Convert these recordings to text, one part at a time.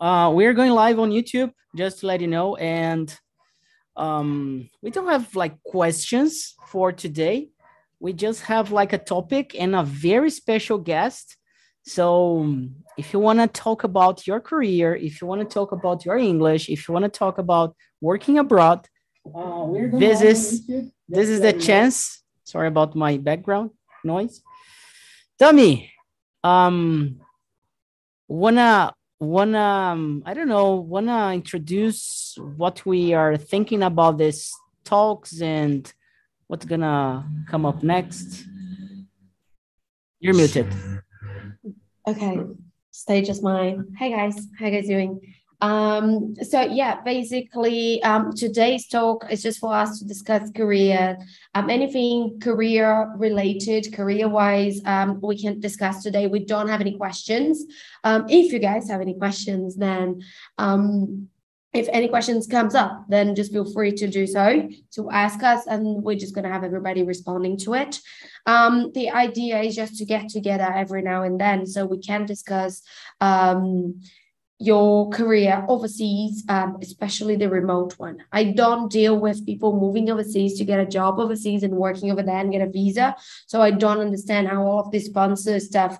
uh, we're going live on YouTube, just to let you know. And um, we don't have like questions for today. We just have like a topic and a very special guest. So if you want to talk about your career, if you want to talk about your English, if you want to talk about working abroad, uh, this is this is the chance. Sorry about my background noise. Me, um, wanna wanna um, I don't know wanna introduce what we are thinking about this talks and what's gonna come up next. You're muted. Okay, stage is mine. Hey guys, how you guys doing? Um, so yeah, basically, um, today's talk is just for us to discuss career, um, anything career related, career wise, um, we can discuss today. We don't have any questions. Um, if you guys have any questions, then, um, if any questions comes up, then just feel free to do so to ask us, and we're just gonna have everybody responding to it. Um, the idea is just to get together every now and then so we can discuss um, your career overseas, um, especially the remote one. I don't deal with people moving overseas to get a job overseas and working over there and get a visa. So I don't understand how all of this sponsor stuff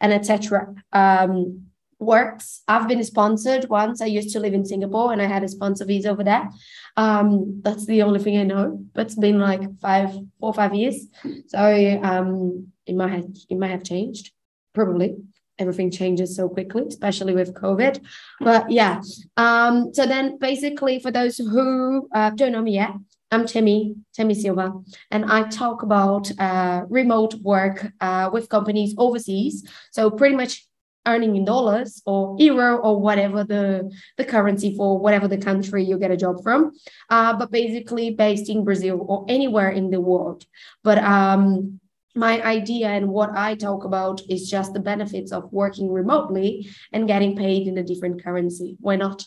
and etc. Um, works. I've been sponsored once. I used to live in Singapore and I had a sponsor visa over there. Um, that's the only thing I know. But it's been like five, four five years. So um, it might have it might have changed, probably everything changes so quickly, especially with COVID. But yeah, um, so then basically for those who uh, don't know me yet, I'm Timmy, Timmy Silva, and I talk about uh, remote work uh, with companies overseas. So pretty much earning in dollars or euro or whatever the, the currency for whatever the country you get a job from, uh, but basically based in Brazil or anywhere in the world. But um, my idea and what I talk about is just the benefits of working remotely and getting paid in a different currency. Why not?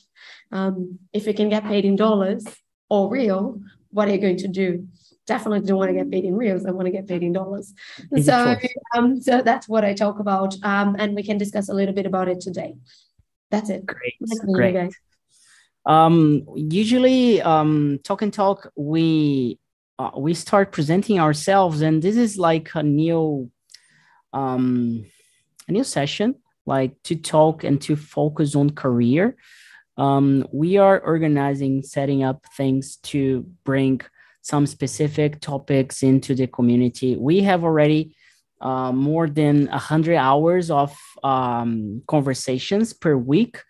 Um, if you can get paid in dollars or real, what are you going to do? Definitely don't want to get paid in reals. I want to get paid in dollars. So, um, so that's what I talk about, um, and we can discuss a little bit about it today. That's it. Great, great. Um, usually, um, talk and talk, we uh, we start presenting ourselves and this is like a new um a new session like to talk and to focus on career. Um, we are organizing setting up things to bring some specific topics into the community. We have already uh, more than 100 hours of um, conversations per week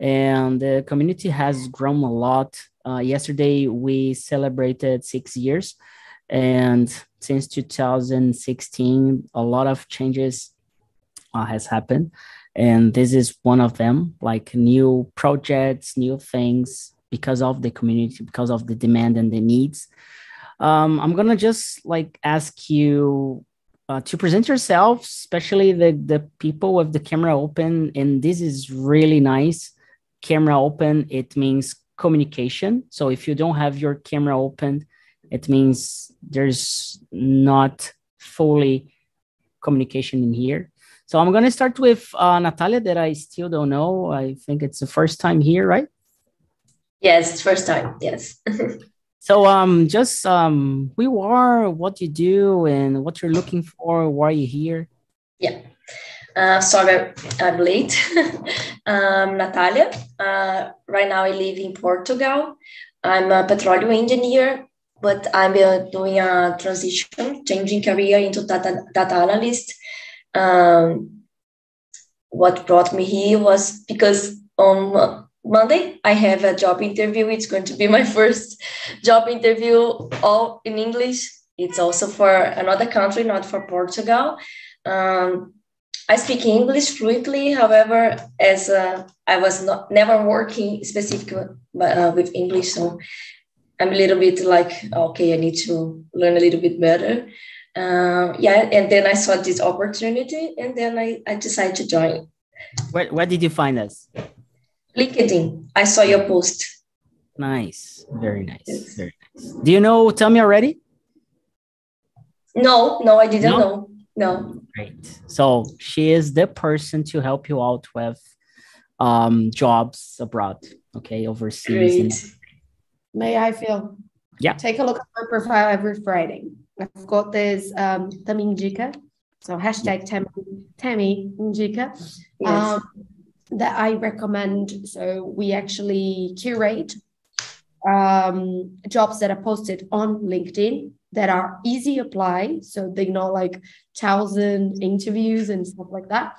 and the community has grown a lot uh, yesterday we celebrated six years, and since 2016, a lot of changes uh, has happened, and this is one of them. Like new projects, new things because of the community, because of the demand and the needs. Um, I'm gonna just like ask you uh, to present yourself, especially the the people with the camera open, and this is really nice. Camera open, it means communication. So if you don't have your camera open, it means there's not fully communication in here. So I'm going to start with uh, Natalia that I still don't know. I think it's the first time here, right? Yes, first time. Yes. so um, just um, who you are, what you do, and what you're looking for. Why are you here? Yeah. Uh, sorry, I'm late. um, Natalia. Uh, right now, I live in Portugal. I'm a petroleum engineer, but I'm uh, doing a transition, changing career into data, data analyst. Um, what brought me here was because on Monday I have a job interview. It's going to be my first job interview, all in English. It's also for another country, not for Portugal. Um, I speak English fluently. However, as uh, I was not never working specifically uh, with English, so I'm a little bit like okay, I need to learn a little bit better. Uh, yeah, and then I saw this opportunity, and then I, I decided to join. Where Where did you find us? LinkedIn. I saw your post. Nice, very nice, yes. very nice. Do you know? Tell me already. No, no, I didn't no? know. No. Great. So she is the person to help you out with um, jobs abroad, okay, overseas. And... May I feel? Yeah. Take a look at my profile every Friday. I've got this um, Tami Indica, so hashtag Tami, Tami Indica, yes. um, that I recommend. So we actually curate um, jobs that are posted on LinkedIn that are easy apply. So they're not like thousand interviews and stuff like that.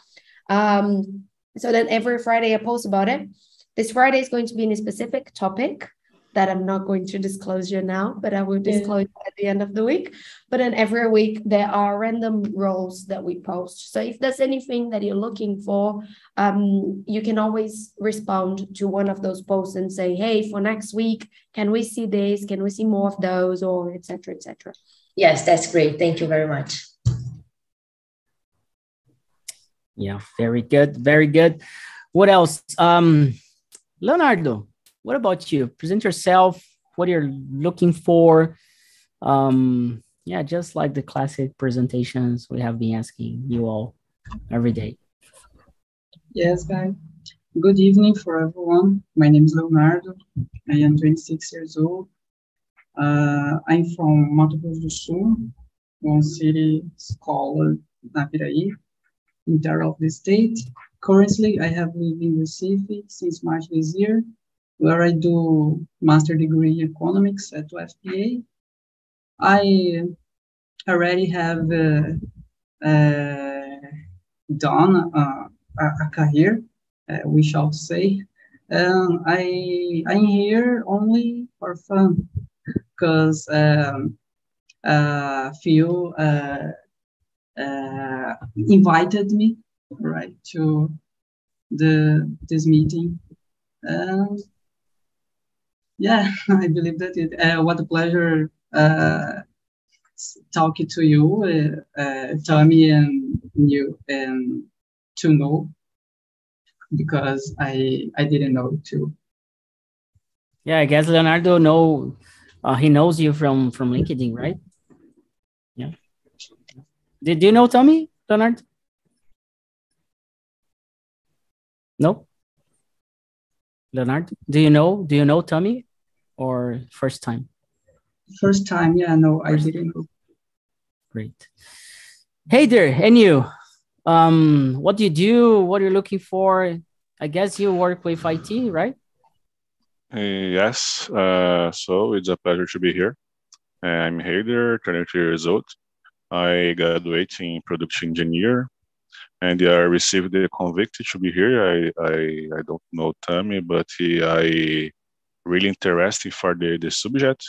Um, so then every Friday I post about it. This Friday is going to be in a specific topic that I'm not going to disclose you now, but I will disclose yeah. at the end of the week. But then every week there are random roles that we post. So if there's anything that you're looking for, um, you can always respond to one of those posts and say, "Hey, for next week, can we see this? Can we see more of those?" Or etc. etc. Yes, that's great. Thank you very much. Yeah, very good, very good. What else? Um, Leonardo, what about you? Present yourself, what you're looking for. Um, yeah, just like the classic presentations we have been asking you all every day. Yes, guys. Good evening for everyone. My name is Leonardo. I am 26 years old. Uh, I'm from Mato Grosso do Sul, one city called Naviraí, interior of the state. Currently, I have lived in Recife since March this year where I do master degree economics at UFPE. I already have uh, uh, done uh, a, a, career, uh, we shall say. Um, I I'm here only for fun because um, a few uh, invited me right to the this meeting. and yeah, I believe that it. Uh, what a pleasure uh, talking to you, uh, uh, Tommy, and you, and to know because I I didn't know too. Yeah, I guess Leonardo know uh, he knows you from from LinkedIn, right? Yeah. Did you know Tommy, Leonardo? No. Leonardo, do you know? Do you know Tommy? Or first time? First time, yeah, no, I didn't know. Great. Hey there, and you. Um, what do you do? What are you looking for? I guess you work with IT, right? Uh, yes. Uh, so it's a pleasure to be here. I'm Heider, 23 years old. I graduated in production engineer and I received the convict to be here. I, I, I don't know Tammy, but he, I really interesting for the, the subject.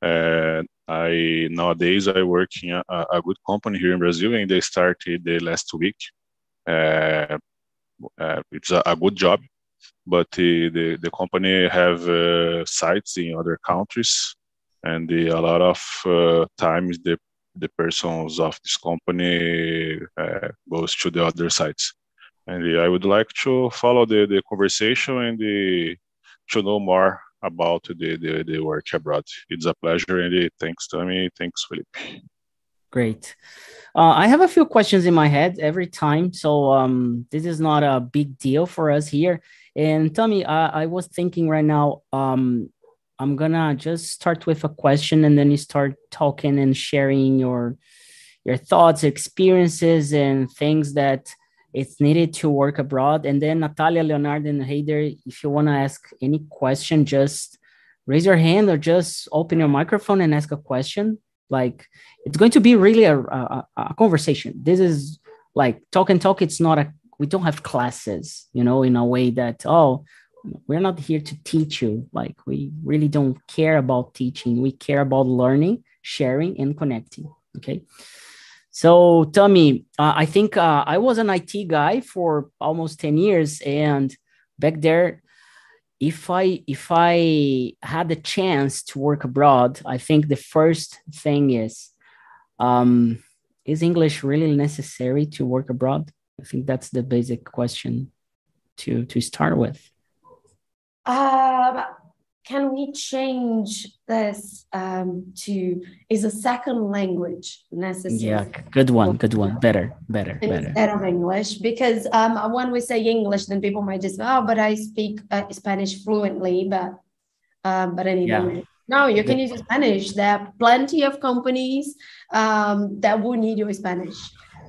And I nowadays I work in a, a good company here in Brazil, and they started the last week. Uh, uh, it's a, a, good job, but the the, the company have uh, sites in other countries, and the, a lot of uh, times the the persons of this company uh, goes to the other sites. And I would like to follow the, the conversation and the, to know more about the, the, the work abroad. It's a pleasure, and thanks, Tommy. Thanks, Felipe. Great. Uh, I have a few questions in my head every time, so um, this is not a big deal for us here. And Tommy, I, I was thinking right now, um, I'm gonna just start with a question, and then you start talking and sharing your your thoughts, experiences, and things that it's needed to work abroad. And then Natalia, Leonardo, and Heider, if you want to ask any question, just raise your hand or just open your microphone and ask a question. Like it's going to be really a, a, a conversation. This is like talk and talk. It's not a, we don't have classes, you know, in a way that, oh, we're not here to teach you. Like we really don't care about teaching. We care about learning, sharing, and connecting. Okay. So, Tommy, uh, I think uh, I was an IT guy for almost 10 years. And back there, if I if I had the chance to work abroad, I think the first thing is um, is English really necessary to work abroad? I think that's the basic question to to start with. Um, can we change this um, to is a second language necessary? Yeah, good one, good one. Better, better, better. Instead of English, because um, when we say English, then people might just oh, but I speak uh, Spanish fluently, but um, but I need yeah. English. No, you can use Spanish. There are plenty of companies um, that will need your Spanish,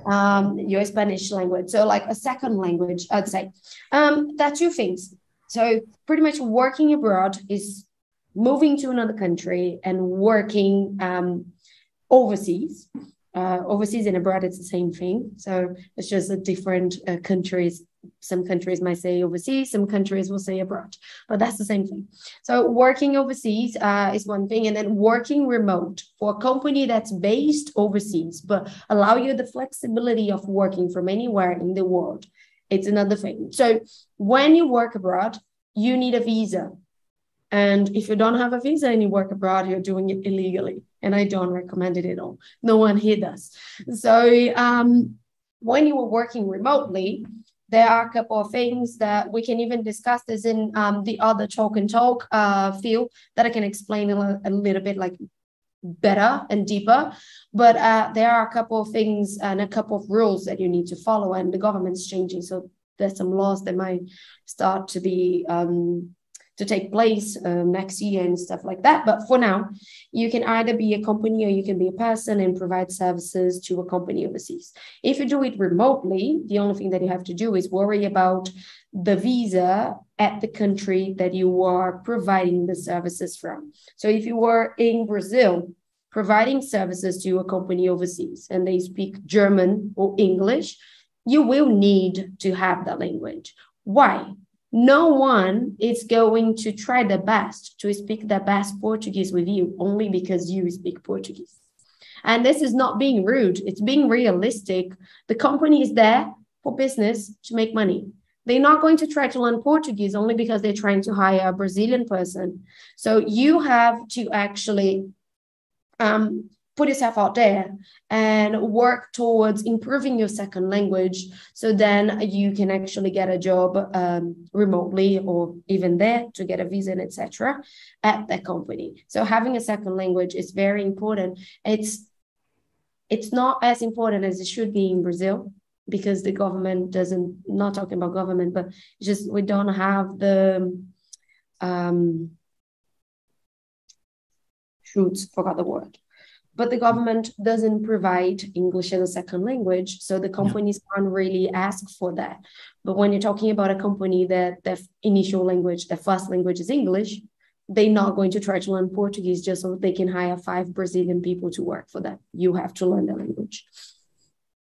um, your Spanish language. So, like a second language, I'd say. Um, there are two things. So pretty much working abroad is moving to another country and working um, overseas. Uh, overseas and abroad, it's the same thing. So it's just a different uh, countries. Some countries might say overseas, some countries will say abroad, but that's the same thing. So working overseas uh, is one thing, and then working remote for a company that's based overseas, but allow you the flexibility of working from anywhere in the world it's another thing. So when you work abroad, you need a visa. And if you don't have a visa and you work abroad, you're doing it illegally. And I don't recommend it at all. No one here does. So um, when you are working remotely, there are a couple of things that we can even discuss this in um, the other talk and talk uh, field that I can explain a, a little bit like better and deeper. But uh, there are a couple of things and a couple of rules that you need to follow, and the government's changing. So there's some laws that might start to be um, to take place um, next year and stuff like that. But for now, you can either be a company or you can be a person and provide services to a company overseas. If you do it remotely, the only thing that you have to do is worry about the visa at the country that you are providing the services from. So if you are in Brazil, providing services to a company overseas and they speak German or English, you will need to have that language. Why? No one is going to try the best to speak the best Portuguese with you only because you speak Portuguese. And this is not being rude, it's being realistic. The company is there for business to make money. They're not going to try to learn Portuguese only because they're trying to hire a Brazilian person. So you have to actually um, put yourself out there and work towards improving your second language so then you can actually get a job um, remotely or even there to get a visa and etc at that company. So having a second language is very important. It's it's not as important as it should be in brazil because the government doesn't not talking about government but just we don't have the um shoots forgot the word. But the government doesn't provide english as a second language so the companies yeah. can't really ask for that. But when you're talking about a company that their initial language their first language is english they're not going to try to learn portuguese just so they can hire five brazilian people to work for them. You have to learn the language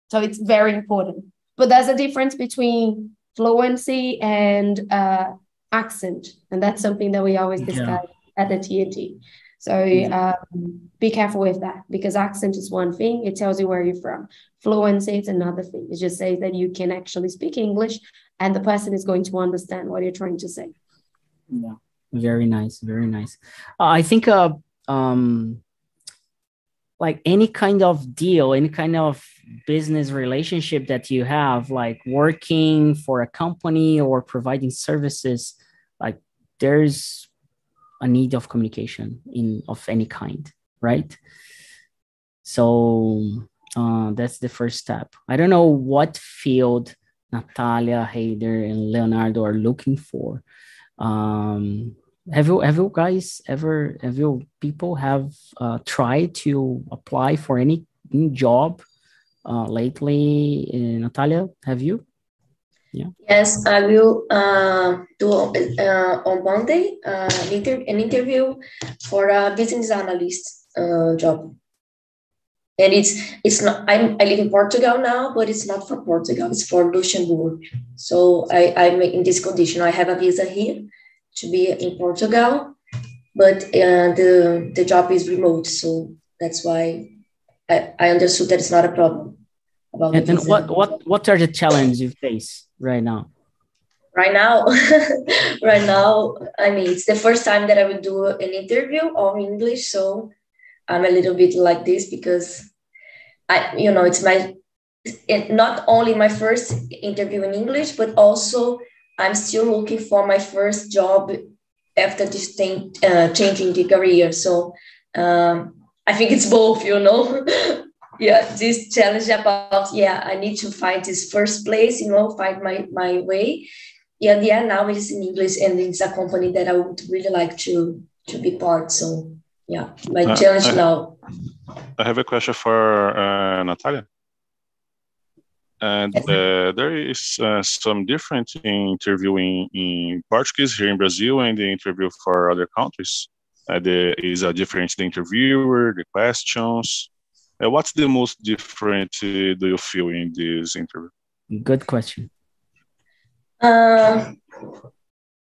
so it's very important. But there's a difference between fluency and uh, accent. And that's something that we always discuss yeah. at the TNT. So um, be careful with that because accent is one thing, it tells you where you're from. Fluency is another thing. It just says that you can actually speak English and the person is going to understand what you're trying to say. Yeah, very nice, very nice. Uh, I think uh, um, like any kind of deal, any kind of business relationship that you have, like working for a company or providing services, like there's a need of communication in of any kind, right? So uh, that's the first step. I don't know what field Natalia, Heider, and Leonardo are looking for. Um, have you have you guys ever have you people have uh, tried to apply for any job uh, lately uh, natalia have you? Yeah. Yes i will uh, do uh, on monday uh, an, inter- an interview for a business analyst uh, job. And it's it's not I'm, i live in portugal now but it's not for portugal it's for luxembourg. So i i'm in this condition. I have a visa here to be in Portugal, but uh, the the job is remote, so that's why I, I understood that it's not a problem. About and then what what what are the challenges you face right now? Right now, right now, I mean, it's the first time that I would do an interview all English, so I'm a little bit like this because I, you know, it's my it, not only my first interview in English, but also I'm still looking for my first job after this thing, uh, changing the career. So um, I think it's both, you know. yeah, this challenge about yeah, I need to find this first place, you know, find my my way. Yeah, yeah. Now it's in English, and it's a company that I would really like to to be part. So yeah, my uh, challenge I, now. I have a question for uh, Natalia. And uh, there is uh, some difference in interviewing in Portuguese here in Brazil and the interview for other countries. Uh, there is a different the interviewer, the questions. Uh, what's the most different uh, do you feel in this interview? Good question. Uh,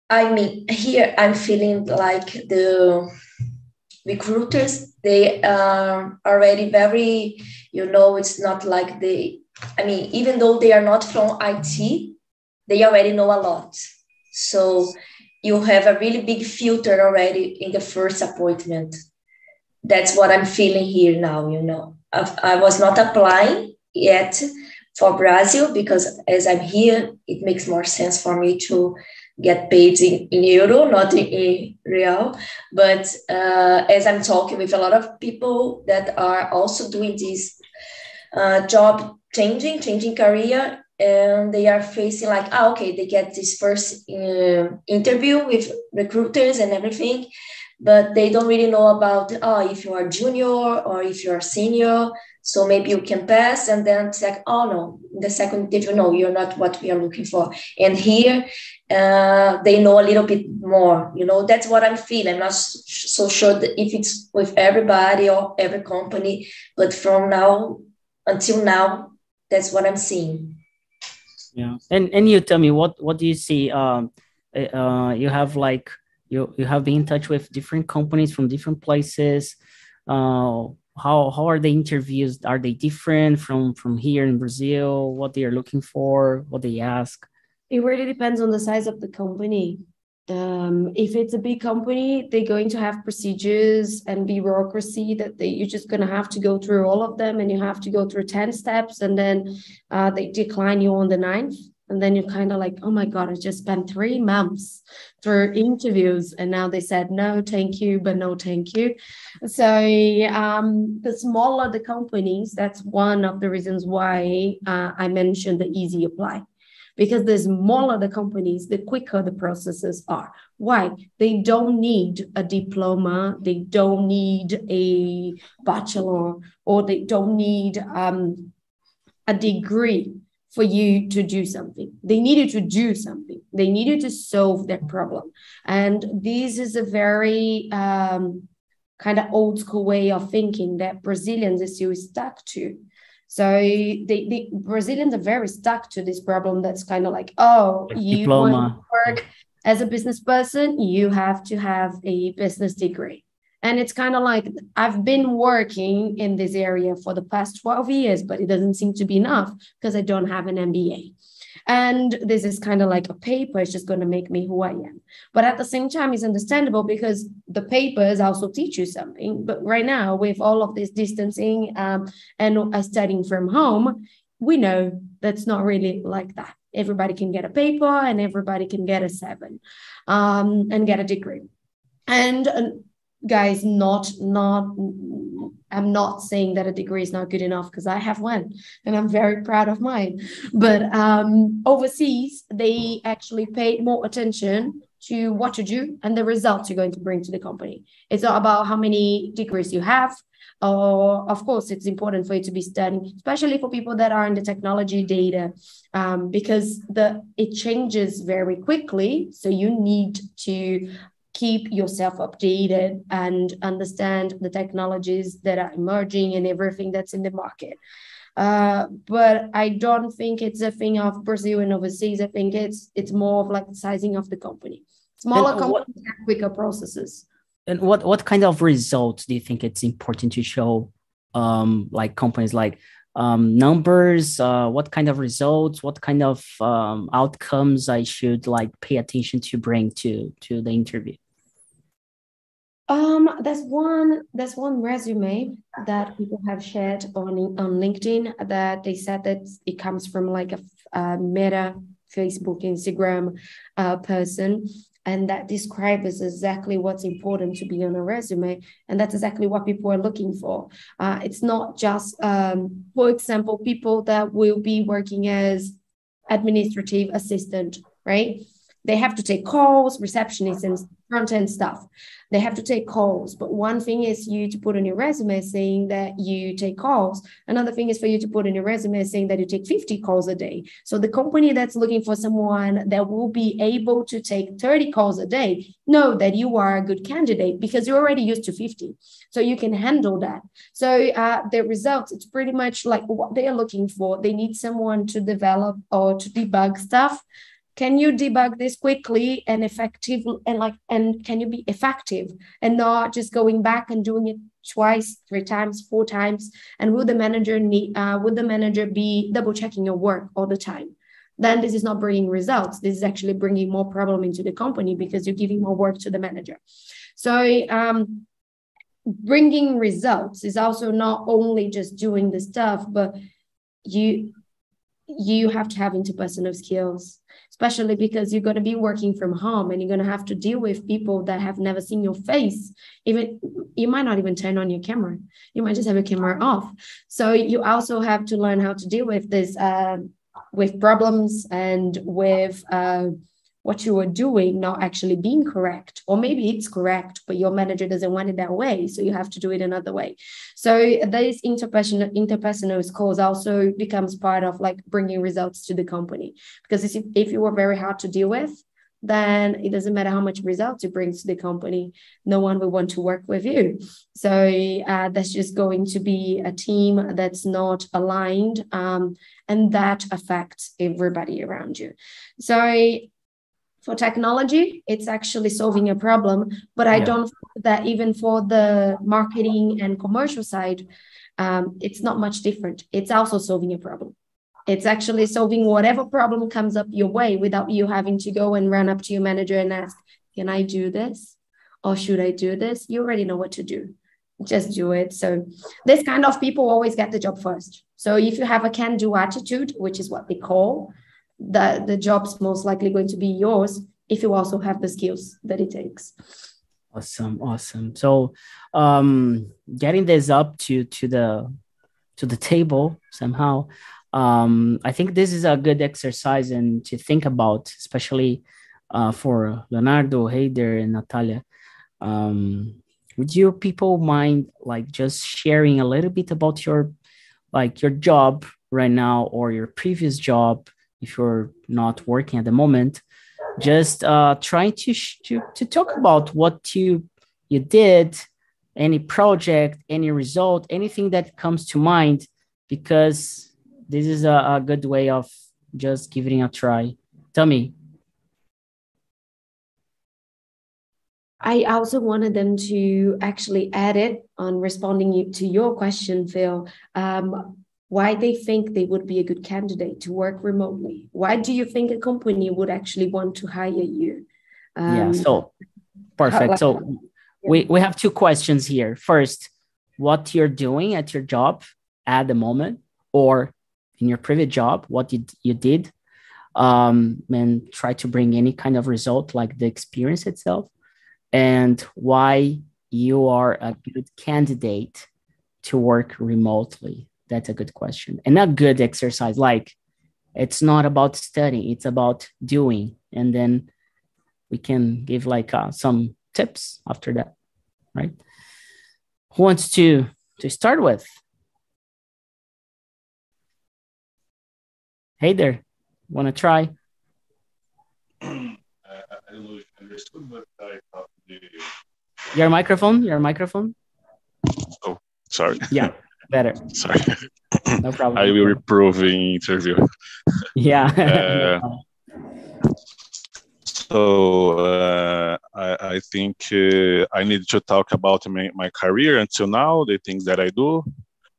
I mean, here I'm feeling like the recruiters they are already very, you know, it's not like they I mean, even though they are not from IT, they already know a lot. So you have a really big filter already in the first appointment. That's what I'm feeling here now. You know, I, was not applying yet for Brazil because as I'm here, it makes more sense for me to get paid in, in euro, not in, in real. But uh, as I'm talking with a lot of people that are also doing this uh, job changing, changing career, and they are facing like, ah, okay, they get this first uh, interview with recruiters and everything, but they don't really know about, oh, if you are junior or if you are senior, so maybe you can pass, and then it's like, oh no, the second interview, no, you're not what we are looking for. And here, uh, they know a little bit more. You know, that's what I'm feeling. I'm not so sure if it's with everybody or every company, but from now until now, that's what I'm seeing. Yeah, and and you tell me what what do you see? Um, eh, uh, you have like you you have been in touch with different companies from different places. Uh, how how are the interviews? Are they different from from here in Brazil? What they are looking for? What they ask? It really depends on the size of the company. Um, if it's a big company, they're going to have procedures and bureaucracy that they, you're just going to have to go through all of them and you have to go through 10 steps and then uh, they decline you on the ninth. And then you're kind of like, oh my God, I just spent three months through interviews. And now they said, no, thank you, but no, thank you. So um, the smaller the companies, that's one of the reasons why uh, I mentioned the easy apply because the smaller the companies, the quicker the processes are. Why? They don't need a diploma, they don't need a bachelor, or they don't need um, a degree for you to do something. They needed to do something. They needed to solve that problem. And this is a very um, kind of old school way of thinking that Brazilians are still stuck to. So they, the Brazilians are very stuck to this problem. That's kind of like, oh, like you diploma. want to work as a business person, you have to have a business degree. And it's kind of like I've been working in this area for the past 12 years, but it doesn't seem to be enough because I don't have an MBA. And this is kind of like a paper, it's just going to make me who I am. But at the same time, it's understandable because the papers also teach you something. But right now, with all of this distancing um, and uh, studying from home, we know that's not really like that. Everybody can get a paper and everybody can get a seven um, and get a degree. And guys, not not I'm not saying that a degree is not good enough because I have one and I'm very proud of mine. But um, overseas, they actually pay more attention to what you do and the results you're going to bring to the company. It's not about how many degrees you have. Or, of course, it's important for you to be studying, especially for people that are in the technology data, um, because the it changes very quickly. So you need to keep yourself updated and understand the technologies that are emerging and everything that's in the market. Uh, but I don't think it's a thing of Brazil and overseas. I think it's it's more of like the sizing of the company. Smaller and companies what, have quicker processes. And what what kind of results do you think it's important to show? Um, like companies like um, numbers, uh, what kind of results, what kind of um, outcomes I should like pay attention to bring to to the interview? Um, there's one there's one resume that people have shared on on LinkedIn that they said that it comes from like a, a Meta Facebook Instagram uh, person and that describes exactly what's important to be on a resume and that's exactly what people are looking for. Uh, it's not just um, for example people that will be working as administrative assistant right? They have to take calls receptionists and front end stuff they have to take calls. But one thing is you to put on your resume saying that you take calls. Another thing is for you to put in your resume saying that you take 50 calls a day. So the company that's looking for someone that will be able to take 30 calls a day know that you are a good candidate because you're already used to 50. So you can handle that. So uh, the results, it's pretty much like what they are looking for. They need someone to develop or to debug stuff can you debug this quickly and effective and like and can you be effective and not just going back and doing it twice three times four times? And will the manager need uh, would the manager be double checking your work all the time? Then this is not bringing results. This is actually bringing more problem into the company because you're giving more work to the manager. So um, bringing results is also not only just doing the stuff but you you have to have interpersonal skills especially because you're going to be working from home and you're going to have to deal with people that have never seen your face. Even you might not even turn on your camera. You might just have your camera off. So you also have to learn how to deal with this uh, with problems and with uh, what you are doing not actually being correct or maybe it's correct but your manager doesn't want it that way so you have to do it another way. So this interpersonal interpersonal skills also becomes part of like bringing results to the company. Because if, if you are very hard to deal with then it doesn't matter how much results you bring to the company no one will want to work with you. So uh, that's just going to be a team that's not aligned um, and that affects everybody around you. So for technology it's actually solving a problem but i yeah. don't think that even for the marketing and commercial side um, it's not much different. It's also solving a problem. It's actually solving whatever problem comes up your way without you having to go and run up to your manager and ask can i do this? Or should i do this? You already know what to do. Just do it. So this kind of people always get the job first. So if you have a can do attitude which is what they call that the job's most likely going to be yours if you also have the skills that it takes. Awesome awesome. So um getting this up to to the to the table somehow um i think this is a good exercise and to think about especially uh, for leonardo heider and natalia. Um would you people mind like just sharing a little bit about your like your job right now or your previous job if you're not working at the moment just uh, trying to, to to talk about what you you did any project any result anything that comes to mind because this is a, a good way of just giving a try tell me I also wanted them to actually add it on responding to your question, Phil. Um, why they think they would be a good candidate to work remotely. Why do you think a company would actually want to hire you? Um, yeah, so perfect. How, so yeah. we, we have two questions here. First, what you're doing at your job at the moment or in your previous job, what did you did um, and try to bring any kind of result like the experience itself and why you are a good candidate to work remotely that's a good question. And a good exercise like it's not about studying it's about doing. And then we can give like uh, some tips after that right? Who wants to to start with? Hey there want to try? Your microphone your microphone. Oh sorry. Yeah better. Sorry. No problem. I will improve in interview. Yeah. uh, so uh, I, I, think uh, I need to talk about my, my career until now, the things that I do.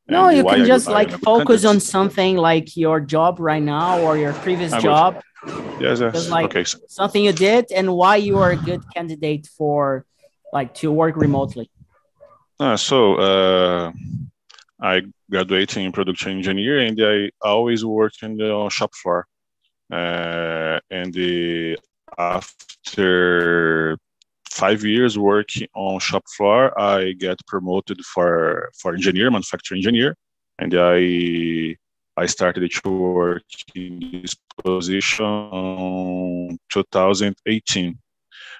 No, you can just I, like focus on something like your job right now or your previous I job. Yes, yes. like okay. Something you did and why you are a good candidate for like to work remotely. Uh, so uh, I graduated in production engineer and I always worked in the shop floor. Uh, and the, after five years working on shop floor, I get promoted for for engineer, manufacturing engineer, and I I started to work in this position in 2018.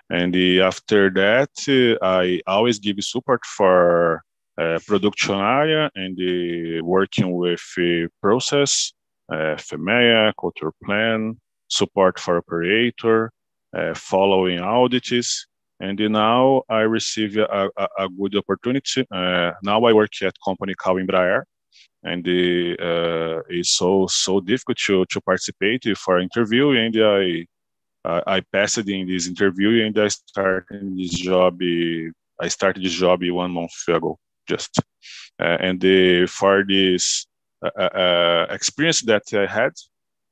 And after that, uh, I always give support for production area and working with process, uh, FMEA, control plan, support for operator, following audits. And now I receive a, a, a good opportunity. Now I work at company called Embraer, and uh, it's so so difficult to, to participate for interview. And I I passed in this interview, and I started this job. I started this job one month ago, just. Uh, and for this uh, uh, experience that I had,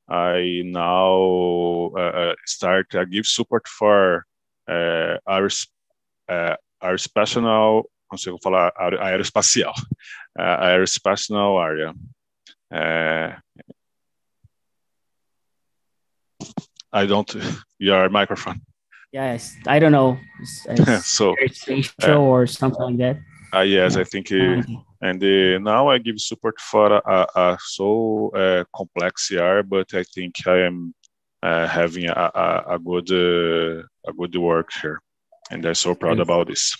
I now uh, start I give support for uh, our uh, aeroespacial, consigo falar aeroespacial, uh, aeroespacial area. Uh, I don't. Your microphone. Yes, I don't know. It's, it's so spatial uh, or something like that. Uh, yes, I think. Uh, and uh, now I give support for a, a, so uh, complex ER, but I think I am uh, having a, a, a good uh, a good work here, and I'm so proud about this.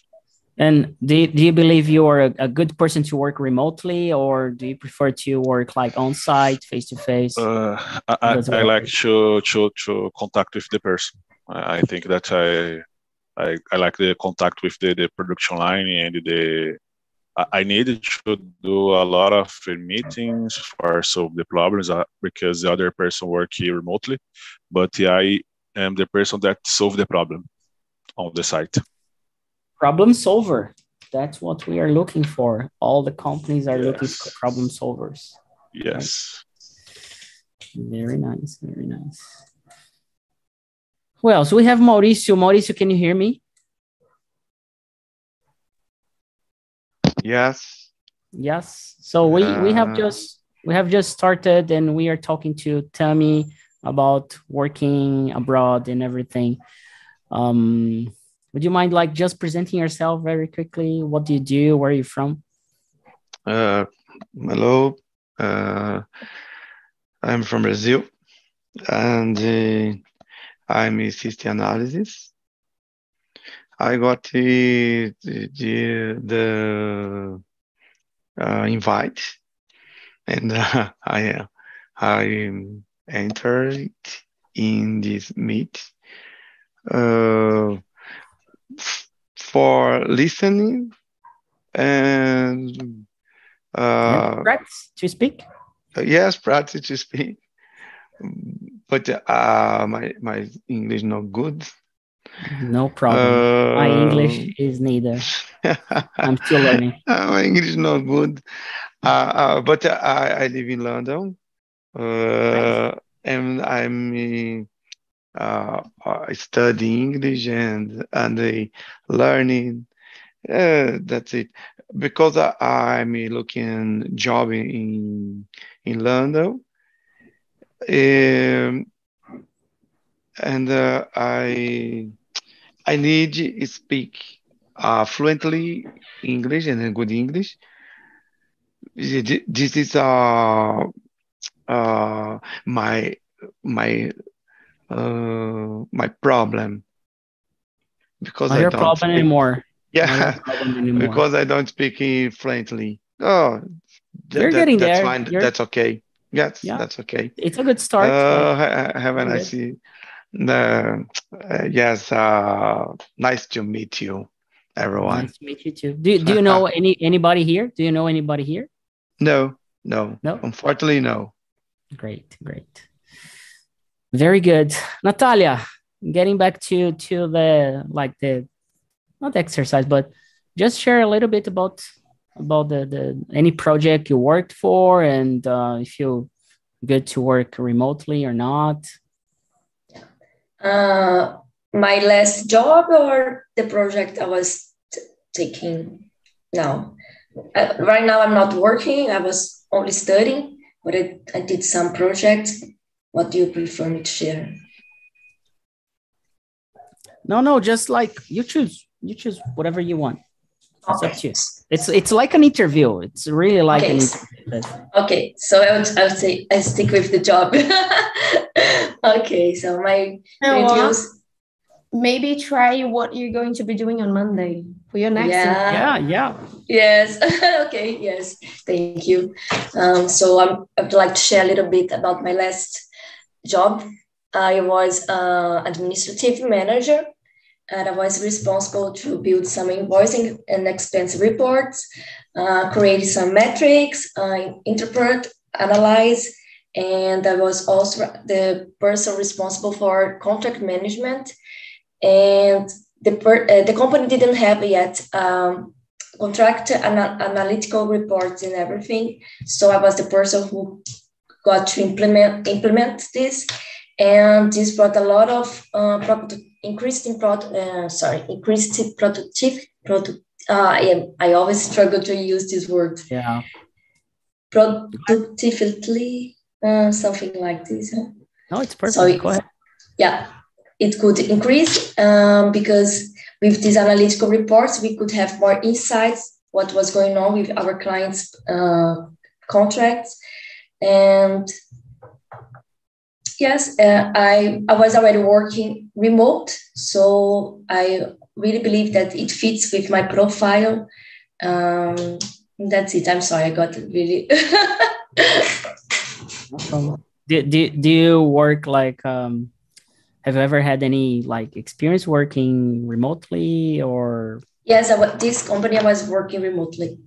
And do you, do you believe you are a, a, good person to work remotely, or do you prefer to work like on site, face to face? I, I like to, to to contact with the person. I think that I I, I like the contact with the, the production line and the I needed to do a lot of meetings for solve the problems uh, because the other person work here remotely, but I am the person that solve the problem on the site. Problem solver. That's what we are looking for. All the companies are yes. looking for problem solvers. Yes. Right? Very nice. Very nice. Well, so we have Mauricio. Mauricio, can you hear me? Yes. Yes. So we uh, we have just we have just started, and we are talking to Tammy about working abroad and everything. Um, would you mind like just presenting yourself very quickly? What do you do? Where are you from? Uh, hello. Uh, I'm from Brazil, and uh, I'm a system analysis. I got the the, the uh, invite, and uh, I I entered in this meet uh, for listening and uh, practice to speak. Yes, practice to speak. But uh, my my English not good. No problem. Uh, my English is neither. I'm still learning. my English is not good. Uh, uh, but I, I live in London. Uh, and I'm uh, studying English and and learning. that's it. Because I, am looking job in in London. Um, and uh, I I need to speak uh, fluently English and good English. This is uh, uh, my my uh, my problem because Not I your don't problem speak, anymore. Yeah, anymore. because I don't speak fluently. Oh, you're that, getting that's there. Fine. You're... That's okay. Yes, yeah. that's okay. It's a good start. Uh, have a nice uh, yes, uh, nice to meet you, everyone. Nice to meet you too. Do, do you know any anybody here? Do you know anybody here? No, no, no. Unfortunately, no. Great, great. Very good, Natalia. Getting back to to the like the not the exercise, but just share a little bit about about the the any project you worked for and uh, if you good to work remotely or not uh, my last job or the project I was t- taking now. Uh, right now, I'm not working. I was only studying, but I, I did some projects. What do you prefer me to share? No, no, just like you choose. You choose whatever you want. It's Okay. up to you. It's it's like an interview. It's really like Okay. an interview. Okay, so I would, I would say I stick with the job. okay, so my Now, reviews. maybe try what you're going to be doing on Monday for your next Yeah. Yeah, yeah. Yes. okay. Yes. Thank you. Um, so I'm, I would like to share a little bit about my last job. I was uh, administrative manager, and I was responsible to build some invoicing and expense reports, uh, create some metrics, uh, interpret, analyze, and I was also the person responsible for contract management. And the per, uh, the company didn't have yet um, contract ana- analytical reports and everything. So I was the person who got to implement implement this, and this brought a lot of uh, increased in product. Uh, sorry, increased productive product. Uh, I, I always struggle to use this word. Yeah. Productively, uh, something like this. huh? No, it's perfect. So it- Go ahead. yeah, it could increase um, because with these analytical reports, we could have more insights what was going on with our clients' uh, contracts. And yes, uh, I, I was already working remote, so I really believe that it fits with my profile. Um, that's it. I'm sorry, I got really. Do, do, do you work like um have you ever had any like experience working remotely or yes, I, this company I was working remotely.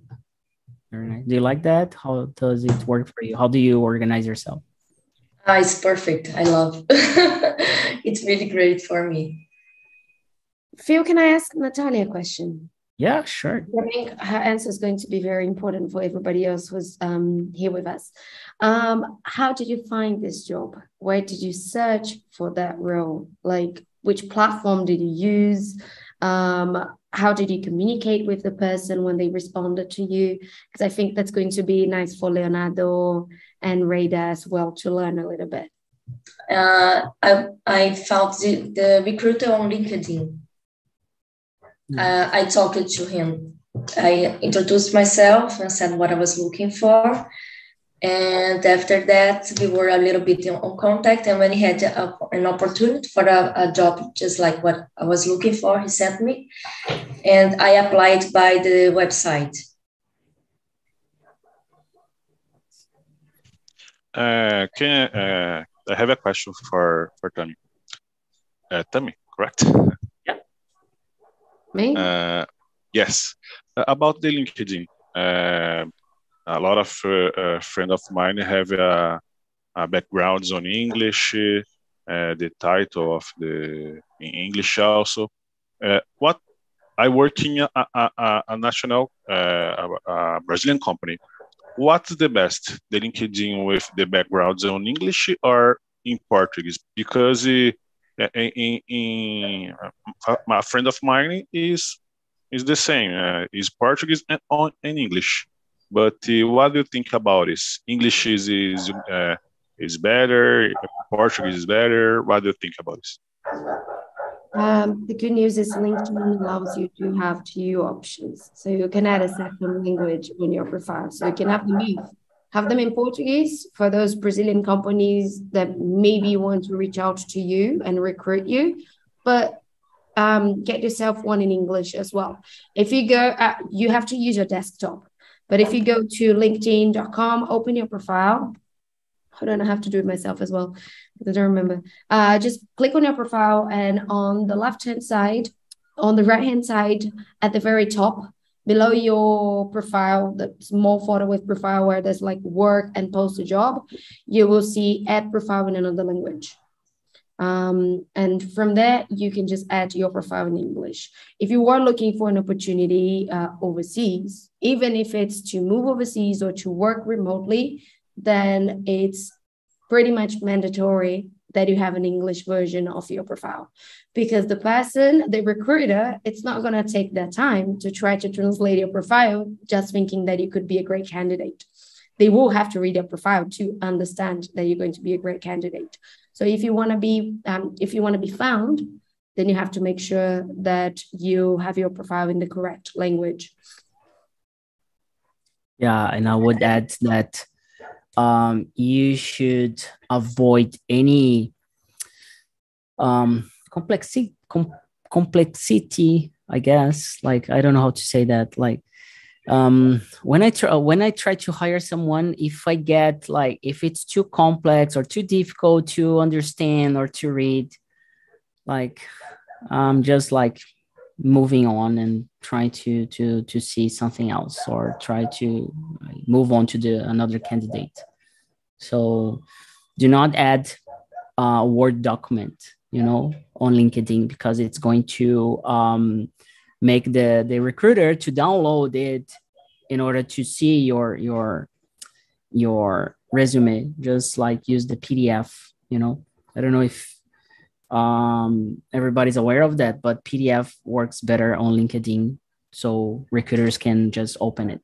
Very nice. Do you like that? How does it work for you? How do you organize yourself? Ah, it's perfect. I love. it's really great for me. Phil, can I ask Natalia a question? Yeah, sure. I think her answer is going to be very important for everybody else who's um, here with us. Um, how did you find this job? Where did you search for that role? Like, which platform did you use? Um, how did you communicate with the person when they responded to you? Because I think that's going to be nice for Leonardo and Rada as well to learn a little bit. Uh, I I found the, the recruiter on LinkedIn. Uh, I talked to him. I introduced myself and said what I was looking for. And after that, we were a little bit in, on contact. And when he had a, an opportunity for a, a job just like what I was looking for, he sent me. And I applied by the website. Uh, can uh, I have a question for for Tammy? Uh, Tammy, correct? Yeah. Me? Uh, yes, Uh, about the LinkedIn. Uh, a lot of uh, friends of mine have uh, uh, backgrounds on English, uh, the title of the in English also. Uh, what I work in a, a, a, a national uh, a, a Brazilian company. What's the best, the LinkedIn with the backgrounds on English or in Portuguese? Because in, in, in a friend of mine is is the same. Uh, is Portuguese and on and English. But uh, what do you think about this? English is is uh, is better. Portuguese is better. What do you think about this? Um, the good news is LinkedIn allows you to have two options. So you can add a second language on your profile. So you can have them have them in Portuguese for those Brazilian companies that maybe want to reach out to you and recruit you, but um, get yourself one in English as well. If you go, uh, you have to use your desktop. But if you go to LinkedIn.com, open your profile. Hold on, I have to do it myself as well because I don't remember. Uh, just click on your profile, and on the left hand side, on the right hand side, at the very top, below your profile, the small photo with profile where there's like work and post a job, you will see add profile in another language. Um, and from there, you can just add your profile in English. If you are looking for an opportunity uh, overseas, even if it's to move overseas or to work remotely, then it's pretty much mandatory that you have an English version of your profile because the person, the recruiter, it's not going to take that time to try to translate your profile just thinking that you could be a great candidate. They will have to read your profile to understand that you're going to be a great candidate. So if you want to be, um, if you want to be found, then you have to make sure that you have your profile in the correct language. Yeah, and I would add that um, you should avoid any um, complexity, com- complexity. I guess, like I don't know how to say that. Like um, when I try when I try to hire someone, if I get like if it's too complex or too difficult to understand or to read, like I'm just like moving on and trying to to to see something else or try to move on to the another candidate. So do not add a word document you know on linkedin because it's going to um, make the the recruiter to download it in order to see your your your resume. Just like use the pdf you know. I don't know if um, everybody's aware of that, but PDF works better on LinkedIn, so recruiters can just open it.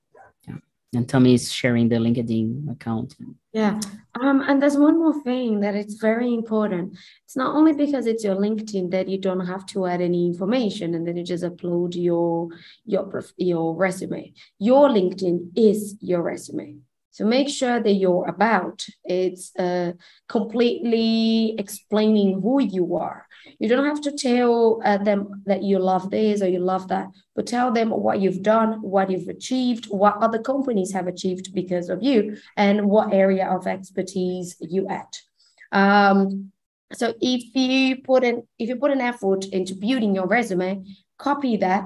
Yeah. And Tommy is sharing the LinkedIn account. Yeah. Um, and there's one more thing that it's very important. It's not only because it's your LinkedIn that you don't have to add any information and then you just upload your your your resume. Your LinkedIn is your resume. So make sure that you're about it's uh, completely explaining who you are. You don't have to tell uh, them that you love this or you love that, but tell them what you've done, what you've achieved, what other companies have achieved because of you, and what area of expertise you add. Um, so if you put an if you put an effort into building your resume, copy that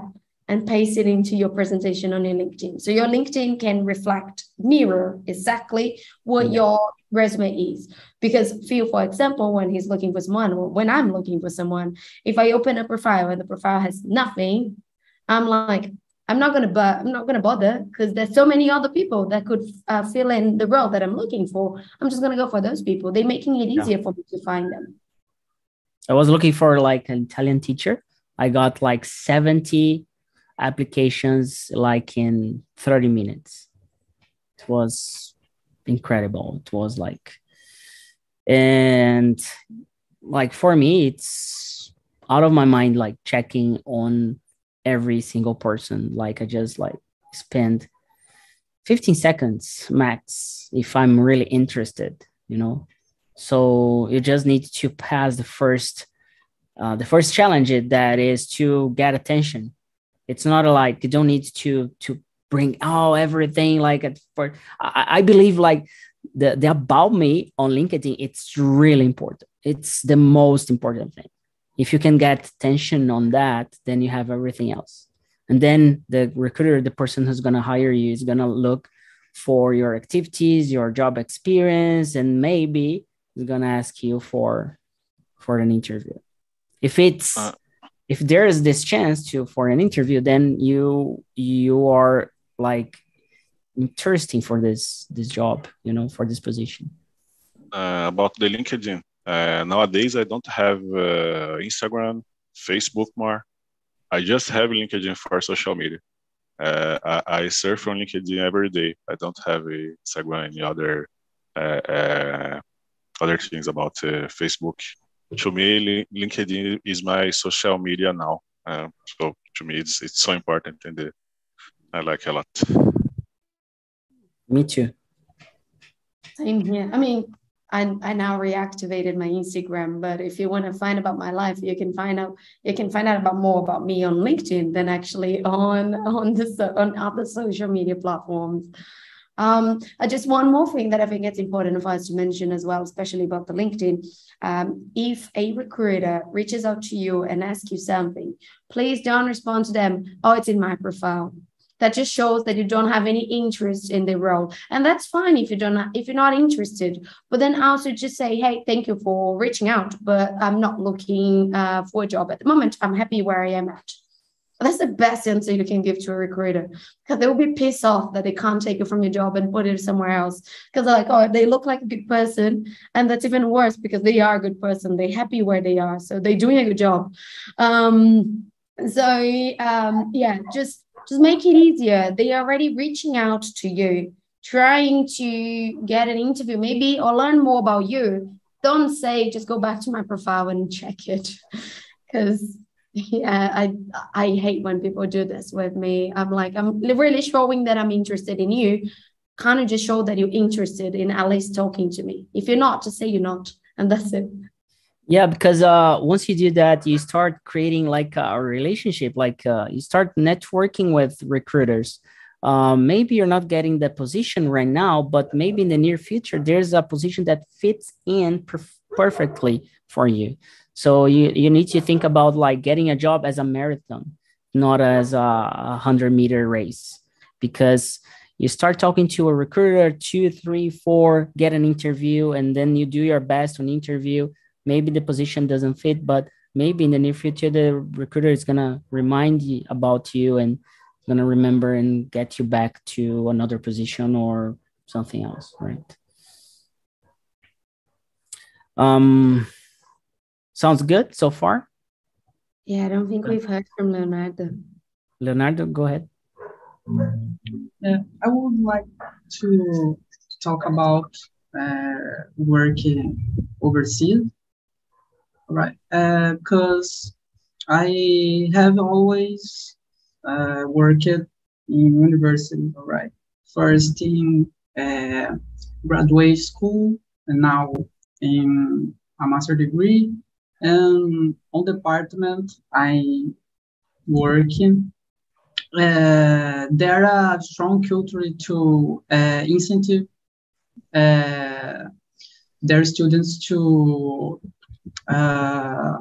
and paste it into your presentation on your LinkedIn. So your LinkedIn can reflect, mirror exactly what your resume is. Because Phil, for example, when he's looking for someone, or when I'm looking for someone, if I open a profile and the profile has nothing, I'm like, I'm not gonna, but I'm not gonna bother because there's so many other people that could uh, fill in the role that I'm looking for. I'm just gonna go for those people. They're making it easier yeah. for me to find them. I was looking for like an Italian teacher. I got like 70 applications like in 30 minutes. It was incredible. It was like, and like for me, it's out of my mind, like checking on every single person. Like I just like spend 15 seconds max if I'm really interested, you know. So you just need to pass the first uh, the first challenge that is to get attention it's not like you don't need to to bring oh everything like at for I, I believe like the the about me on LinkedIn it's really important. It's the most important thing. If you can get attention on that, then you have everything else. And then the recruiter, the person who's gonna hire you, is gonna look for your activities, your job experience, and maybe is gonna ask you for for an interview. If it's uh, if there is this chance to for an interview then you you are like interesting for this this job you know for this position. Uh, about the linkedin uh, nowadays i don't have uh, instagram facebook more. I just have linkedin for social media. Uh, I, I, surf on linkedin every day. I don't have a instagram any other uh, uh, other things about facebook to me, LinkedIn is my social media now. Uh, so to me, it's it's so important, and uh, I like a lot. Me too. Same here. I mean, I, I now reactivated my Instagram, but if you want to find about my life, you can find out you can find out about more about me on LinkedIn than actually on on the on other social media platforms. Um, uh, just one more thing that I think it's important for us to mention as well, especially about the LinkedIn. Um, if a recruiter reaches out to you and asks you something, please don't respond to them. Oh, it's in my profile. That just shows that you don't have any interest in the role, and that's fine if you don't if you're not interested. But then also just say, hey, thank you for reaching out, but I'm not looking uh, for a job at the moment. I'm happy where I am at. That's the best answer you can give to a recruiter because they will be pissed off that they can't take it from your job and put it somewhere else because they're like, oh, they look like a good person. And that's even worse because they are a good person. They're happy where they are. So they're doing a good job. Um, so um, yeah, just just make it easier. They are already reaching out to you, trying to get an interview, maybe or learn more about you. Don't say just go back to my profile and check it because yeah, I I hate when people do this with me. I'm like, I'm really showing that I'm interested in you. Kind of just show that you're interested in at least talking to me. If you're not, just say you're not, and that's it. Yeah, because uh, once you do that, you start creating like a relationship. Like uh, you start networking with recruiters. Um, maybe you're not getting the position right now, but maybe in the near future, there's a position that fits in perf- perfectly for you. So you, you need to think about like getting a job as a marathon, not as a hundred meter race, because you start talking to a recruiter, two, three, four, get an interview, and then you do your best on interview. Maybe the position doesn't fit, but maybe in the near future, the recruiter is gonna remind you about you and gonna remember and get you back to another position or something else, right? Um, Sounds good so far? Yeah, I don't think we've heard from Leonardo. Leonardo, go ahead. Yeah, I would like to talk about uh, working overseas, right? Because uh, I have always uh, worked in university, right? First in uh, graduate school, and now in a master degree and on department I working, uh, there are strong culture to uh, incentive uh, their students to uh,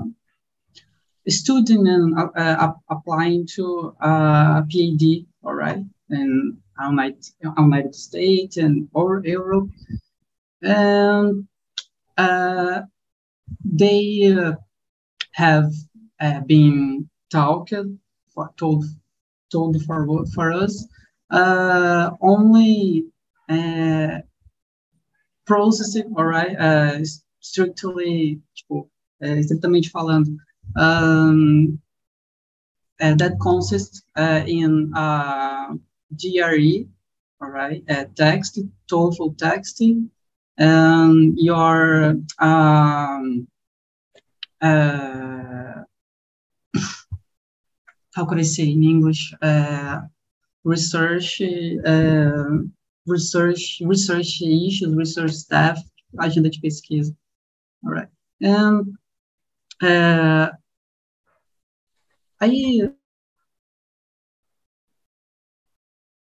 student and uh, applying to uh, PhD, all right, in United, United States and or Europe, and uh, they uh, have uh, been talked for, told told for for us uh, only uh, processing, alright, uh, strictly, tipo, uh, falando, um, uh, that consists uh, in uh, GRE, all right, uh, text, TOEFL texting, and your um, uh, how could I say in English? Uh, research, uh, research, research issues, research staff, agenda de pesquisa. All right, and uh, I.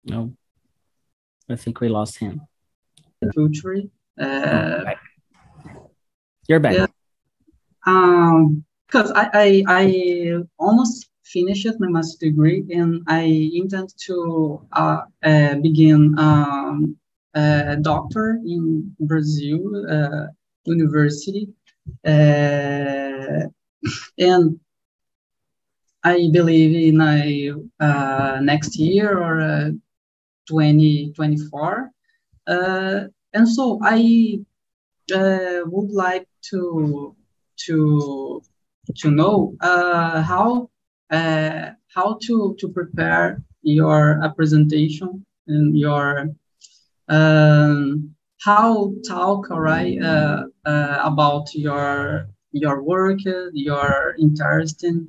No, I think we lost him. Future uh, You're back. Yeah. Um, because I, I I almost finished my master's degree and I intend to uh, uh, begin um, a doctor in Brazil uh, university, uh, and I believe in a uh, next year or uh, 2024. Uh, and so I uh, would like to to to know uh, how uh, how to to prepare your uh, presentation and your um, how talk right uh, uh, about your your work your interesting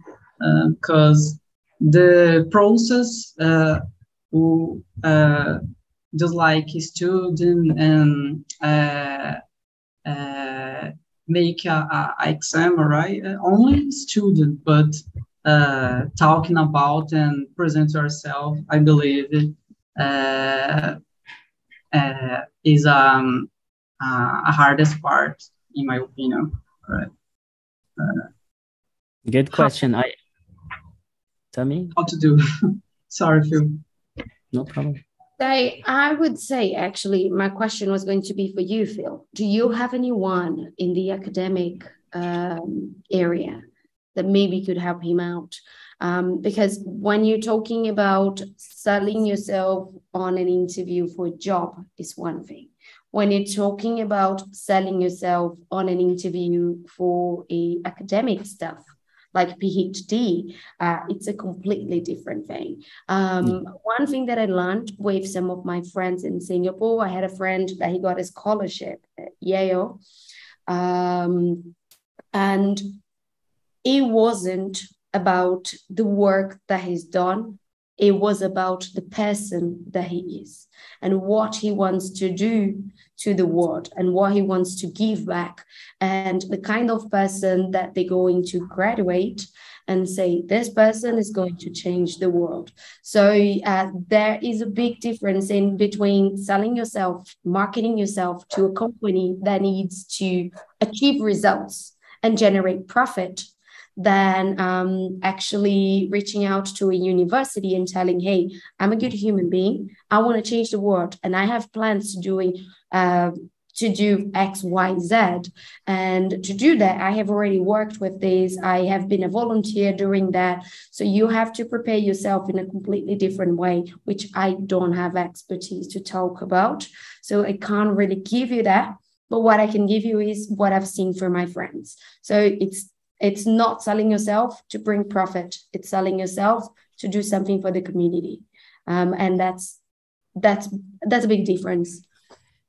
because the process uh, just like a student and uh, uh, make a, a, exam, right? Uh, only student, but uh, talking about and present yourself, I believe, uh, uh, is um, a hardest part, in my opinion. Right. Good question. I tell me how to do. Sorry, Phil. No problem. I, I would say actually my question was going to be for you, Phil. Do you have anyone in the academic um, area that maybe could help him out? Um, because when you're talking about selling yourself on an interview for a job is one thing. When you're talking about selling yourself on an interview for a academic stuff, like PhD, uh, it's a completely different thing. Um, mm. One thing that I learned with some of my friends in Singapore, I had a friend that he got a scholarship at Yale. Um, and it wasn't about the work that he's done it was about the person that he is and what he wants to do to the world and what he wants to give back. And the kind of person that they're going to graduate and say this person is going to change the world. So uh, there is a big difference in between selling yourself marketing yourself to a company that needs to achieve results and generate profit than um, actually reaching out to a university and telling, hey, I'm a good human being. I want to change the world and I have plans to doing uh, to do X, Y, Z. And to do that, I have already worked with this. I have been a volunteer doing that. So you have to prepare yourself in a completely different way, which I don't have expertise to talk about. So I can't really give you that. But what I can give you is what I've seen for my friends. So it's it's not selling yourself to bring profit. It's selling yourself to do something for the community, um, and that's that's that's a big difference.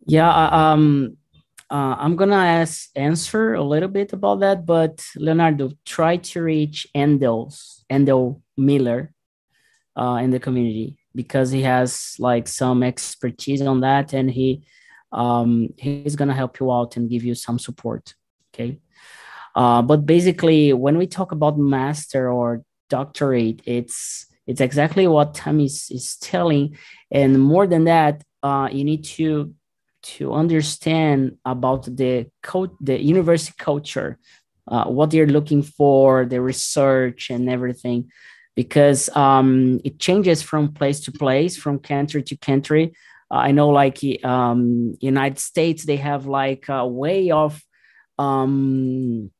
Yeah, um, uh, I'm gonna ask answer a little bit about that, but Leonardo, try to reach Endels Endel Miller uh, in the community because he has like some expertise on that, and he um, he's gonna help you out and give you some support. Okay. Uh, but basically, when we talk about master or doctorate, it's it's exactly what Tom is, is telling. And more than that, uh, you need to to understand about the co- the university culture, uh, what they're looking for, the research and everything, because um, it changes from place to place, from country to country. Uh, I know, like um, United States, they have like a way of um,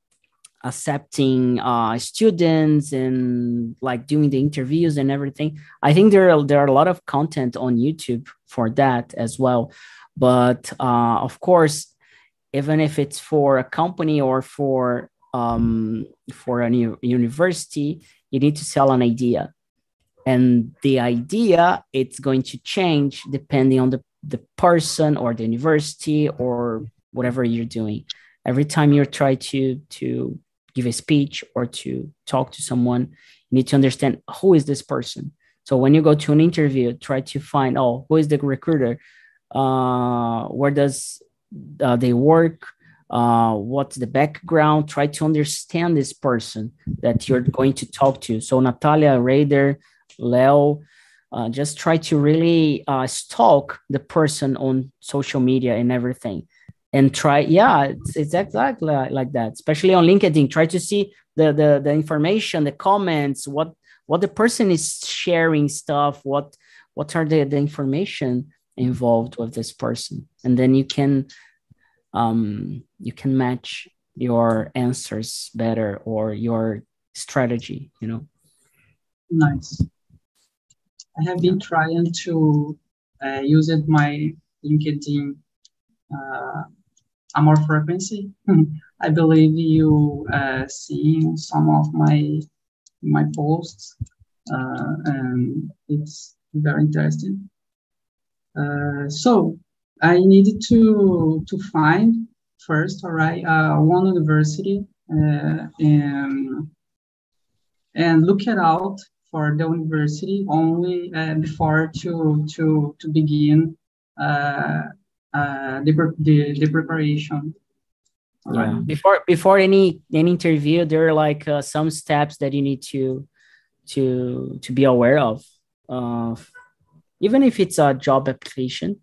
accepting uh, students and like doing the interviews and everything. I think there are, there are a lot of content on YouTube for that as well. But uh, of course, even if it's for a company or for um, for a new university, you need to sell an idea, and the idea it's going to change depending on the the person or the university or whatever you're doing every time you try to to give a speech or to talk to someone, you need to understand who is this person. So when you go to an interview, try to find oh who is the recruiter, uh, where does uh, they work, uh, what's the background. Try to understand this person that you're going to talk to. So Natalia, Raider, Leo, uh, just try to really uh, stalk the person on social media and everything and try yeah it's, it's exactly like that especially on linkedin. Try to see the, the the information the comments what what the person is sharing stuff what what are the, the information involved with this person. And then you can um you can match your answers better or your strategy you know? Nice. I have been trying to uh, use it my linkedin uh, more frequency. I believe you uh, see some of my my posts, uh, and it's very interesting. Uh, so I needed to to find first, all right, uh, one university uh, and and look it out for the university only uh, before to to to begin uh, the, the, the preparation. Yeah. Before before any any interview, there are like uh, some steps that you need to to to be aware of. Uh, even if it's a job application,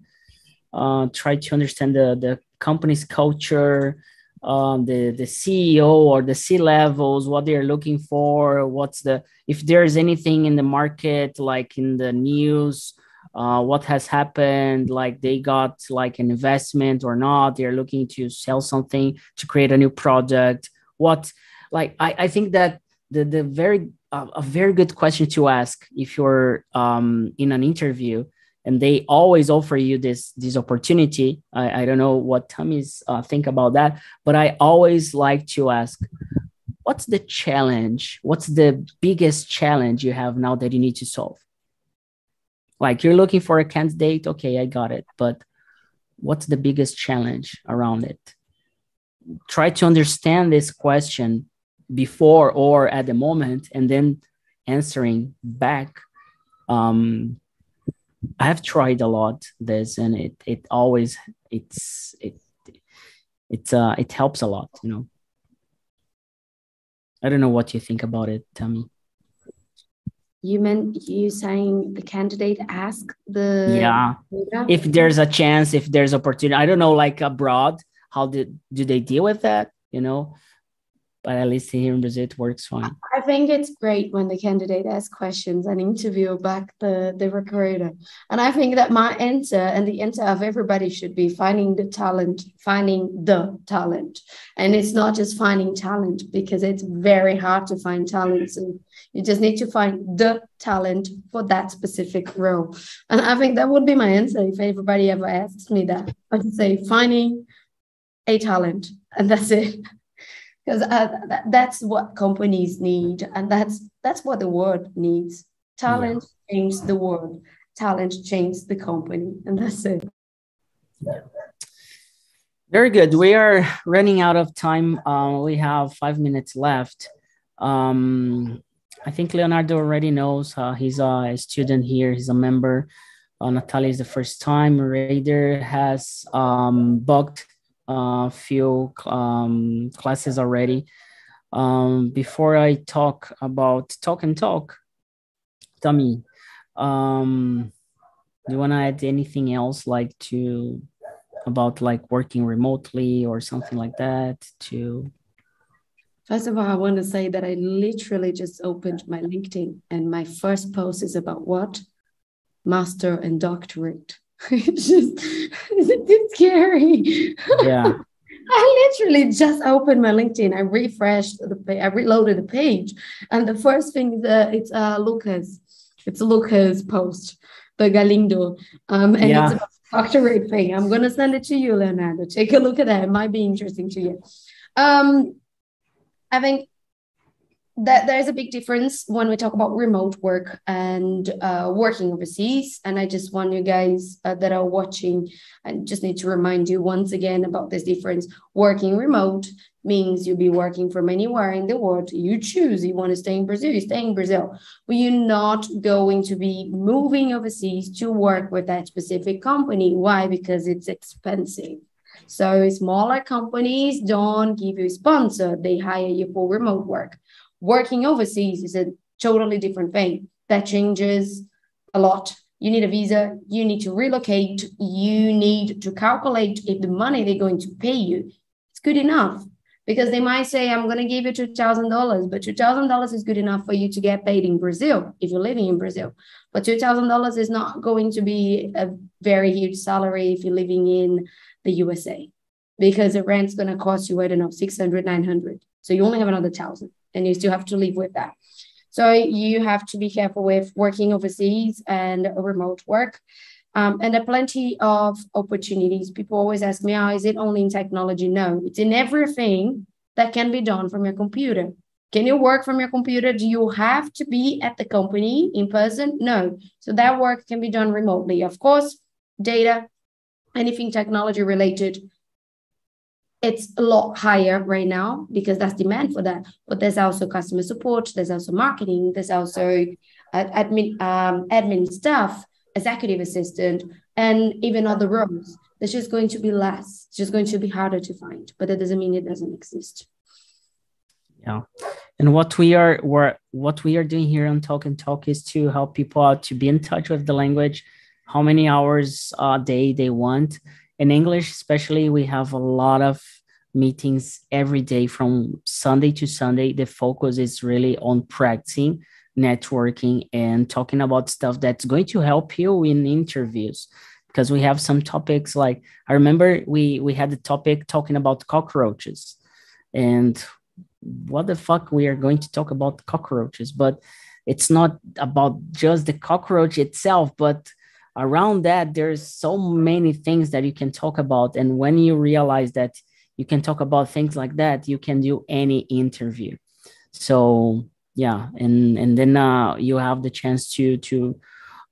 uh, try to understand the the company's culture, um, the the CEO or the C levels, what they're looking for, what's the if there's anything in the market like in the news uh, what has happened like they got like an investment or not they're looking to sell something to create a new product. What like i, I think that the the very uh, a very good question to ask if you're um, in an interview and they always offer you this this opportunity. I, I don't know what tommy's uh, think about that but i always like to ask what's the challenge? What's the biggest challenge you have now that you need to solve like you're looking for a candidate, okay, I got it. But what's the biggest challenge around it? Try to understand this question before or at the moment and then answering back um i have tried a lot this and it it always it's it it's uh it helps a lot you know i don't know what you think about it Tammy. You meant you saying the candidate ask the yeah. if there's a chance if there's opportunity. I don't know like abroad how did do they deal with that you know but at least here in Brazil it works fine. I think it's great when the candidate asks questions and interview back the, the recruiter. And I think that my answer and the answer of everybody should be finding the talent, finding the talent. And it's not just finding talent because it's very hard to find talent. So you just need to find the talent for that specific role. And I think that would be my answer if everybody ever asks me that. I would say finding a talent and that's it because uh, that, that's what companies need and that's that's what the world needs. Talent yeah. changes the world. Talent changes the company and that's it. Very good. We are running out of time. Uh, we have five minutes left. Um, i think leonardo already knows uh, he's a student here. He's a member. Uh, natalia is the first time. Raider has um, booked a few um, classes already. Um, before I talk about talk and talk, Tommy, um, do you want to add anything else like to about like working remotely or something like that to First of all, I want to say that I literally just opened my LinkedIn and my first post is about what? Master and doctorate. it's just it's scary. Yeah. I literally just opened my LinkedIn. I refreshed the page. I reloaded the page, and the first thing that it's uh Lucas. It's Lucas post, the Galindo, um, and yeah. it's about doctorate thing. I'm gonna send it to you, Leonardo. Take a look at that. It might be interesting to you. Um, I think that there's a big difference when we talk about remote work and uh, working overseas. And I just want you guys uh, that are watching, I just need to remind you once again about this difference. Working remote means you'll be working from anywhere in the world you choose. You want to stay in Brazil, you stay in Brazil. But you're not going to be moving overseas to work with that specific company. Why? Because it's expensive. So smaller companies don't give you a sponsor, they hire you for remote work Working overseas is a totally different thing. That changes a lot. You need a visa, you need to relocate, you need to calculate if the money they're going to pay you is good enough. Because they might say, I'm going to give you $2,000, but $2,000 is good enough for you to get paid in Brazil if you're living in Brazil. But $2,000 is not going to be a very huge salary if you're living in the USA because the rent's going to cost you, I don't know, 600, 900. So you only have another thousand and you still have to live with that. So you have to be careful with working overseas and remote work. Um, and there are plenty of opportunities. People always ask me, oh, is it only in technology? No, it's in everything that can be done from your computer. Can you work from your computer? Do you have to be at the company in person? No. So that work can be done remotely. Of course, data, anything technology related it's a lot higher right now because that's demand for that. But there's also customer support, there's also marketing, there's also uh, admin um, admin staff, executive assistant, and even other roles. There's just going to be less. It's just going to be harder to find, but that doesn't mean it doesn't exist. Yeah, and what we are what we are doing here on Talk and Talk is to help people out to be in touch with the language, how many hours a day they want in English, especially, we have a lot of meetings every day from Sunday to Sunday. The focus is really on practicing, networking, and talking about stuff that's going to help you in interviews. Because we have some topics like I remember we we had the topic talking about cockroaches, and what the fuck we are going to talk about cockroaches, but it's not about just the cockroach itself, but around that there's so many things that you can talk about. And when you realize that you can talk about things like that you can do any interview. So yeah. And and then uh, you have the chance to to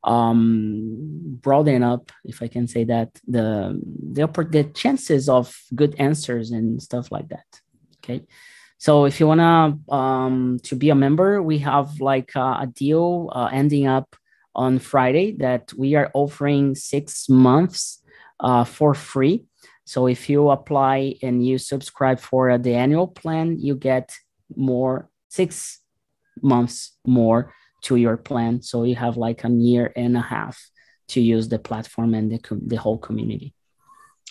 um broaden up if i can say that the the the chances of good answers and stuff like that. Okay? So if you wanna um, to be a member, we have like uh, a deal uh, ending up on Friday that we are offering six months uh, for free. So if you apply and you subscribe for the annual plan, you get more six months more to your plan. So you have like a year and a half to use the platform and the, the whole community.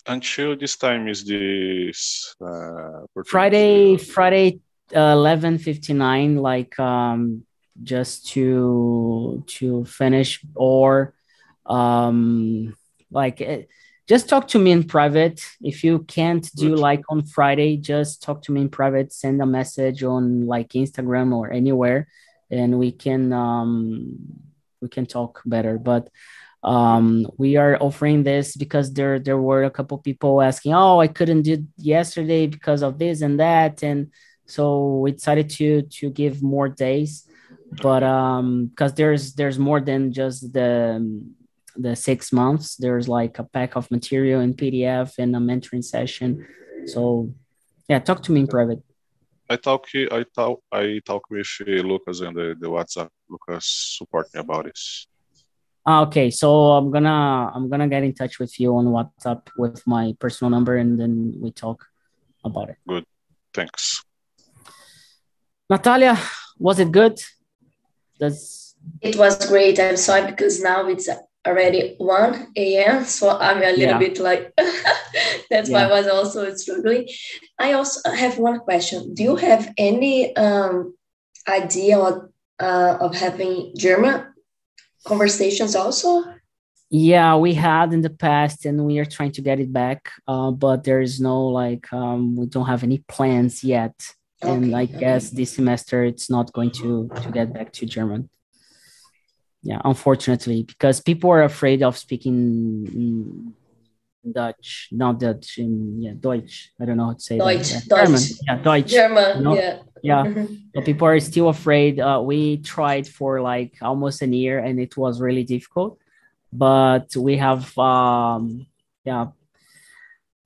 Until this time is this uh, Friday, Friday, uh, eleven fifty nine. Like um, just to to finish or um, like. It, eh, just talk to me in private. If you can't do like on Friday, just talk to me in private. Send a message on like Instagram or anywhere, and we can um, we can talk better. But um, we are offering this because there there were a couple people asking, "Oh, I couldn't do yesterday because of this and that," and so we decided to to give more days. But um, because there's there's more than just the the six months. There's like a pack of material in PDF and a mentoring session. So yeah, talk to me in private. I talk I talk I talk with Lucas and the, the WhatsApp. Lucas support me about this. Ah, okay, so I'm gonna I'm gonna get in touch with you on WhatsApp with my personal number, and then we talk about it. Good, thanks. Natalia, was it good? Does it was great. I'm sorry because now it's already 1 a.m. So I'm a little yeah. bit like, that's yeah. why I was also struggling. I also have one question. Do you have any um, idea of, uh, of having German conversations also? Yeah, we had in the past, and we are trying to get it back. Uh, but there is no like, um, we don't have any plans yet. Okay. And I guess this semester it's not going to to get back to German. Yeah unfortunately because people are afraid of speaking dutch not dutch in yeah deutsch. I don't know how to say deutsch, that. Yeah. german. Yeah deutsch. German you know? yeah. Yeah. So people are still afraid. Uh, we tried for like almost a year and it was really difficult. But we have um yeah.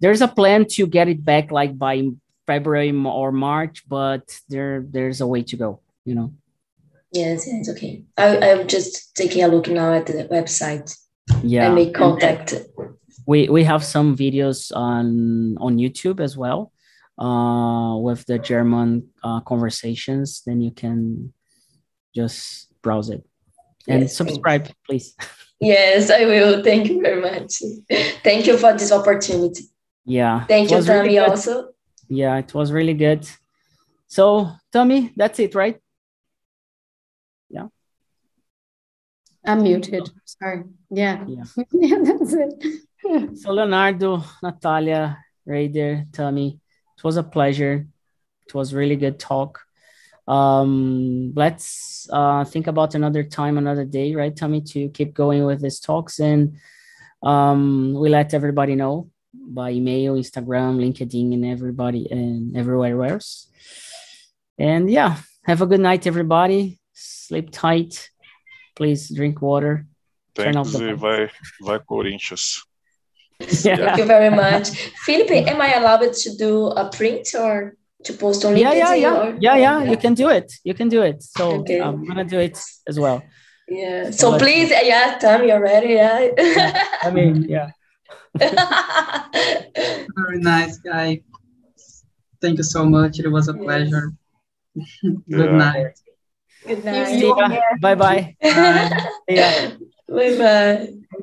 There's a plan to get it back like by february or march but there there's a way to go you know Yes, it's okay. I, I'm just taking a look now at the website. Yeah. And make contact. We we have some videos on on YouTube as well, uh, with the German uh, conversations. Then you can just browse it and yes, subscribe, thanks. please. Yes, I will. Thank you very much. Thank you for this opportunity. Yeah. Thank you, Tommy. Really also. Yeah, it was really good. So, Tommy, that's it, right? Yeah. I'm muted. Sorry. Yeah. Yeah. yeah, that's it. so Leonardo, Natalia, Raider, Tommy, it was a pleasure. It was really good talk. Um, let's uh, think about another time, another day, right, Tommy, to keep going with these talks. And um, we let everybody know by email, Instagram, LinkedIn, and everybody and everywhere else. And yeah, have a good night, everybody sleep tight. Please drink water. Turn off the vai, vai Corinthians. Yeah. Thank you very much. Felipe, am I allowed to do a print or to post on LinkedIn? Yeah, yeah, yeah. Or, yeah, yeah, You can do it. You can do it. So okay. Um, I'm gonna do it as well. Yeah. So but, please, yeah, Tom, you're ready. Yeah. yeah. I mean, yeah. Very nice guy. Thank you so much. It was a pleasure. Good night. Good night. Bye bye. Bye bye.